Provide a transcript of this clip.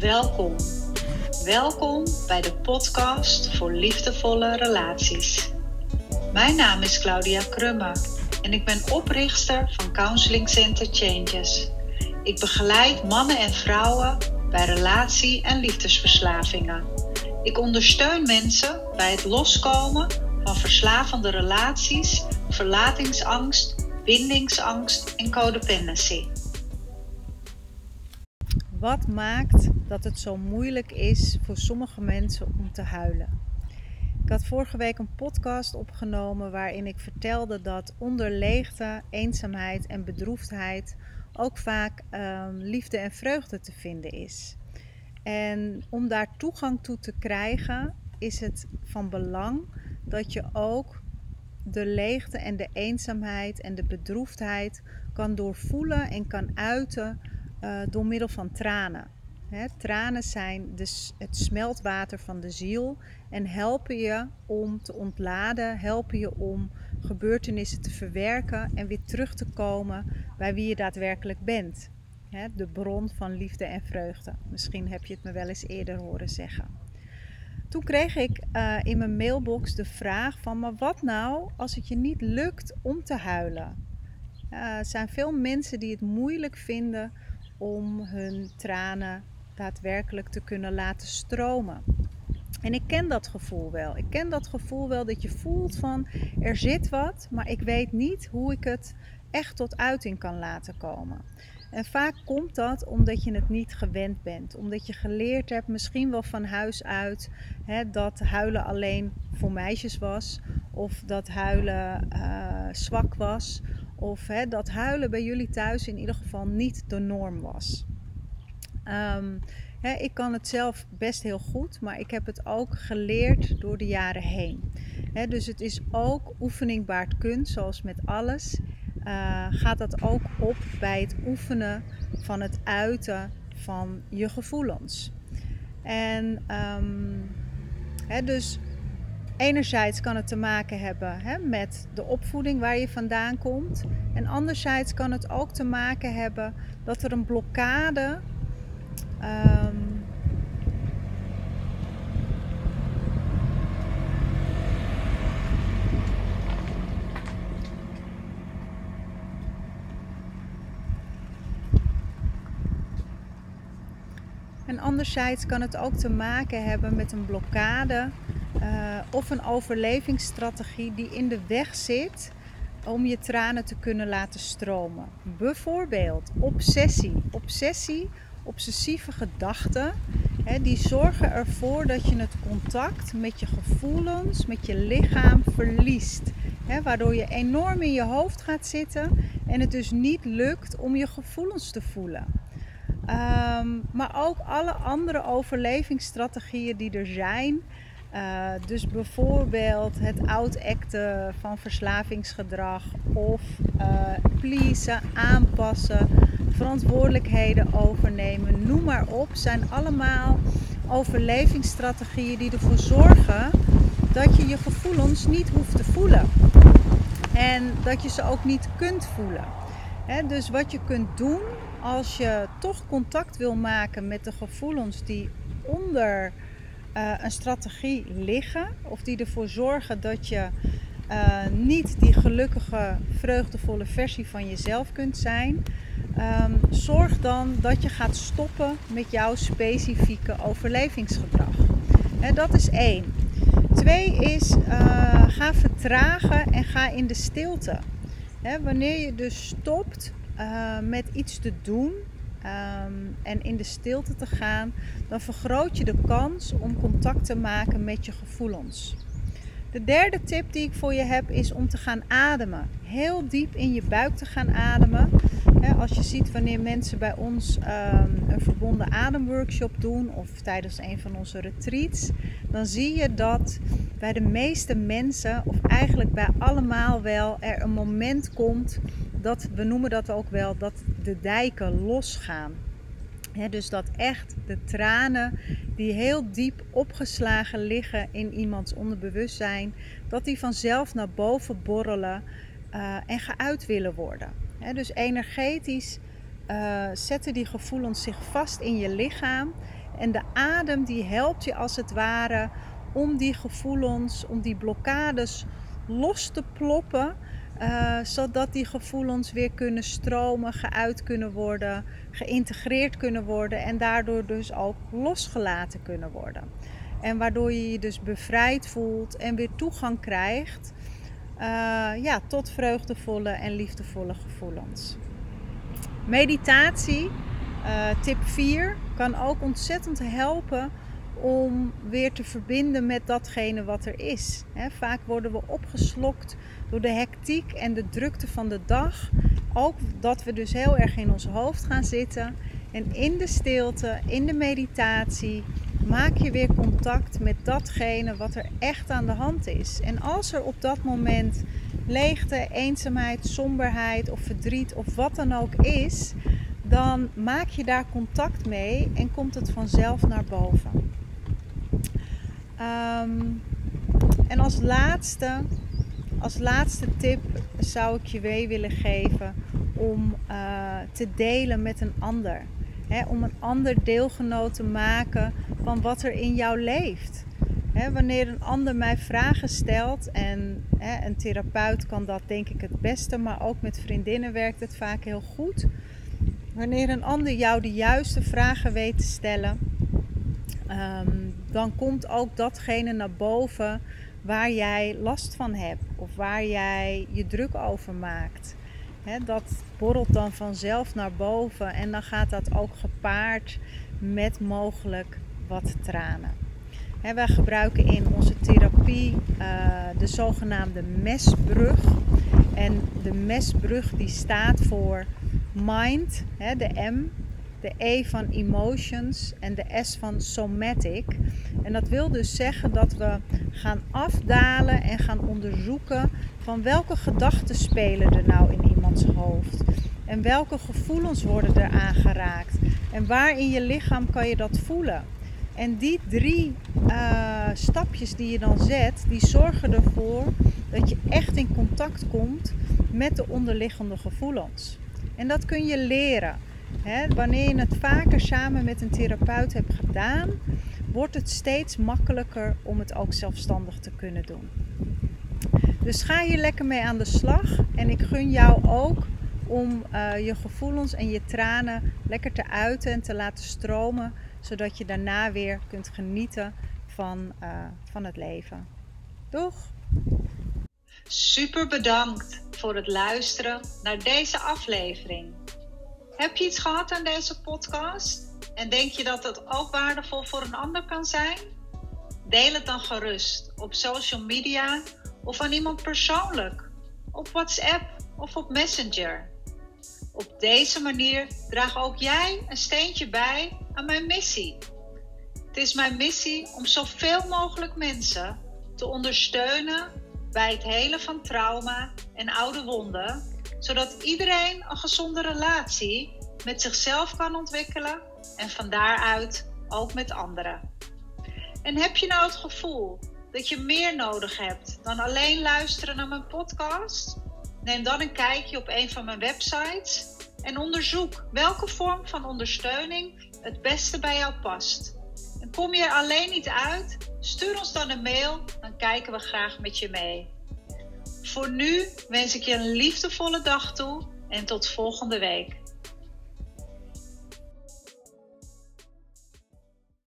Welkom. Welkom bij de podcast voor liefdevolle relaties. Mijn naam is Claudia Krumme en ik ben oprichter van Counseling Center Changes. Ik begeleid mannen en vrouwen bij relatie- en liefdesverslavingen. Ik ondersteun mensen bij het loskomen van verslavende relaties, verlatingsangst, bindingsangst en codependency. Wat maakt dat het zo moeilijk is voor sommige mensen om te huilen? Ik had vorige week een podcast opgenomen waarin ik vertelde dat onder leegte, eenzaamheid en bedroefdheid ook vaak um, liefde en vreugde te vinden is. En om daar toegang toe te krijgen, is het van belang dat je ook de leegte en de eenzaamheid en de bedroefdheid kan doorvoelen en kan uiten uh, door middel van tranen. Hè, tranen zijn het smeltwater van de ziel en helpen je om te ontladen, helpen je om gebeurtenissen te verwerken en weer terug te komen bij wie je daadwerkelijk bent. De bron van liefde en vreugde. Misschien heb je het me wel eens eerder horen zeggen. Toen kreeg ik uh, in mijn mailbox de vraag van, maar wat nou als het je niet lukt om te huilen? Uh, er zijn veel mensen die het moeilijk vinden om hun tranen daadwerkelijk te kunnen laten stromen. En ik ken dat gevoel wel. Ik ken dat gevoel wel dat je voelt van er zit wat, maar ik weet niet hoe ik het echt tot uiting kan laten komen. En vaak komt dat omdat je het niet gewend bent. Omdat je geleerd hebt, misschien wel van huis uit, hè, dat huilen alleen voor meisjes was. Of dat huilen uh, zwak was. Of hè, dat huilen bij jullie thuis in ieder geval niet de norm was. Um, hè, ik kan het zelf best heel goed, maar ik heb het ook geleerd door de jaren heen. Hè, dus het is ook oefening baart kunst, zoals met alles. Uh, gaat dat ook op bij het oefenen van het uiten van je gevoelens. En um, hè, dus enerzijds kan het te maken hebben hè, met de opvoeding waar je vandaan komt. En anderzijds kan het ook te maken hebben dat er een blokkade um, En anderzijds kan het ook te maken hebben met een blokkade uh, of een overlevingsstrategie die in de weg zit om je tranen te kunnen laten stromen. Bijvoorbeeld obsessie. Obsessie, obsessieve gedachten, hè, die zorgen ervoor dat je het contact met je gevoelens, met je lichaam verliest. Waardoor je enorm in je hoofd gaat zitten en het dus niet lukt om je gevoelens te voelen. Um, maar ook alle andere overlevingsstrategieën die er zijn. Uh, dus bijvoorbeeld het oud-acten van verslavingsgedrag of uh, pleasen, aanpassen, verantwoordelijkheden overnemen, noem maar op, zijn allemaal overlevingsstrategieën die ervoor zorgen dat je je gevoelens niet hoeft te voelen. En dat je ze ook niet kunt voelen. Dus wat je kunt doen als je toch contact wil maken met de gevoelens die onder uh, een strategie liggen, of die ervoor zorgen dat je uh, niet die gelukkige, vreugdevolle versie van jezelf kunt zijn, um, zorg dan dat je gaat stoppen met jouw specifieke overlevingsgedrag. Dat is één. Twee is uh, ga vertragen en ga in de stilte. Wanneer je dus stopt met iets te doen um, en in de stilte te gaan, dan vergroot je de kans om contact te maken met je gevoelens. De derde tip die ik voor je heb is om te gaan ademen. Heel diep in je buik te gaan ademen. als je ziet wanneer mensen bij ons um, een verbonden ademworkshop doen of tijdens een van onze retreats, dan zie je dat bij de meeste mensen, of eigenlijk bij allemaal wel, er een moment komt dat, we noemen dat ook wel, dat de dijken losgaan. dus dat echt de tranen die heel diep opgeslagen liggen in iemands onderbewustzijn, dat die vanzelf naar boven borrelen uh, en geuit willen worden. dus energetisch uh, zetten die gevoelens zich vast in je lichaam En de adem die helpt je als het ware om die gevoelens, om die blokkades los te ploppen. Uh, zodat die gevoelens weer kunnen stromen, geuit kunnen worden, geïntegreerd kunnen worden en daardoor dus ook losgelaten kunnen worden. En waardoor je je dus bevrijd voelt en weer toegang krijgt uh, ja, tot vreugdevolle en liefdevolle gevoelens. Meditatie, uh, tip 4, kan ook ontzettend helpen om weer te verbinden met datgene wat er is. vaak worden we opgeslokt door de hectiek en de drukte van de dag. Ook dat we dus heel erg in ons hoofd gaan zitten. En in de stilte, in de meditatie, maak je weer contact met datgene wat er echt aan de hand is. En als er op dat moment leegte, eenzaamheid, somberheid of verdriet of wat dan ook is, dan maak je daar contact mee en komt het vanzelf naar boven. Ehm, en als laatste, als laatste tip zou ik je mee willen geven om uh, te delen met een ander. om een ander deelgenoot te maken van wat er in jou leeft. wanneer een ander mij vragen stelt, en een therapeut kan dat denk ik het beste, maar ook met vriendinnen werkt het vaak heel goed. Wanneer een ander jou de juiste vragen weet te stellen, ehm, dan komt ook datgene naar boven waar jij last van hebt of waar jij je druk over maakt. dat borrelt dan vanzelf naar boven en dan gaat dat ook gepaard met mogelijk wat tranen. wij gebruiken in onze therapie uh, de zogenaamde mesbrug. En de mesbrug die staat voor mind, de M, de E van emotions en de S van somatic. En dat wil dus zeggen dat we gaan afdalen en gaan onderzoeken van welke gedachten spelen er nou in iemands hoofd. En welke gevoelens worden er aangeraakt. En waar in je lichaam kan je dat voelen. En die drie uh, stapjes die je dan zet, die zorgen ervoor dat je echt in contact komt met de onderliggende gevoelens. En dat kun je leren wanneer je het vaker samen met een therapeut hebt gedaan, wordt het steeds makkelijker om het ook zelfstandig te kunnen doen. Dus ga hier lekker mee aan de slag. En ik gun jou ook om uh, je gevoelens en je tranen lekker te uiten en te laten stromen, zodat je daarna weer kunt genieten van, uh, van het leven. Doeg! Super bedankt voor het luisteren naar deze aflevering. Heb je iets gehad aan deze podcast? En denk je dat het ook waardevol voor een ander kan zijn? Deel het dan gerust op social media of aan iemand persoonlijk, op WhatsApp of op Messenger. Op deze manier draag ook jij een steentje bij aan mijn missie. Het is mijn missie om zoveel mogelijk mensen te ondersteunen bij het helen van trauma en oude wonden zodat iedereen een gezonde relatie met zichzelf kan ontwikkelen en van daaruit ook met anderen. En heb je nou het gevoel dat je meer nodig hebt dan alleen luisteren naar mijn podcast? Neem dan een kijkje op een van mijn websites en onderzoek welke vorm van ondersteuning het beste bij jou past. En kom je er alleen niet uit? Stuur ons dan een mail, dan kijken we graag met je mee. Voor nu wens ik je een liefdevolle dag toe en tot volgende week.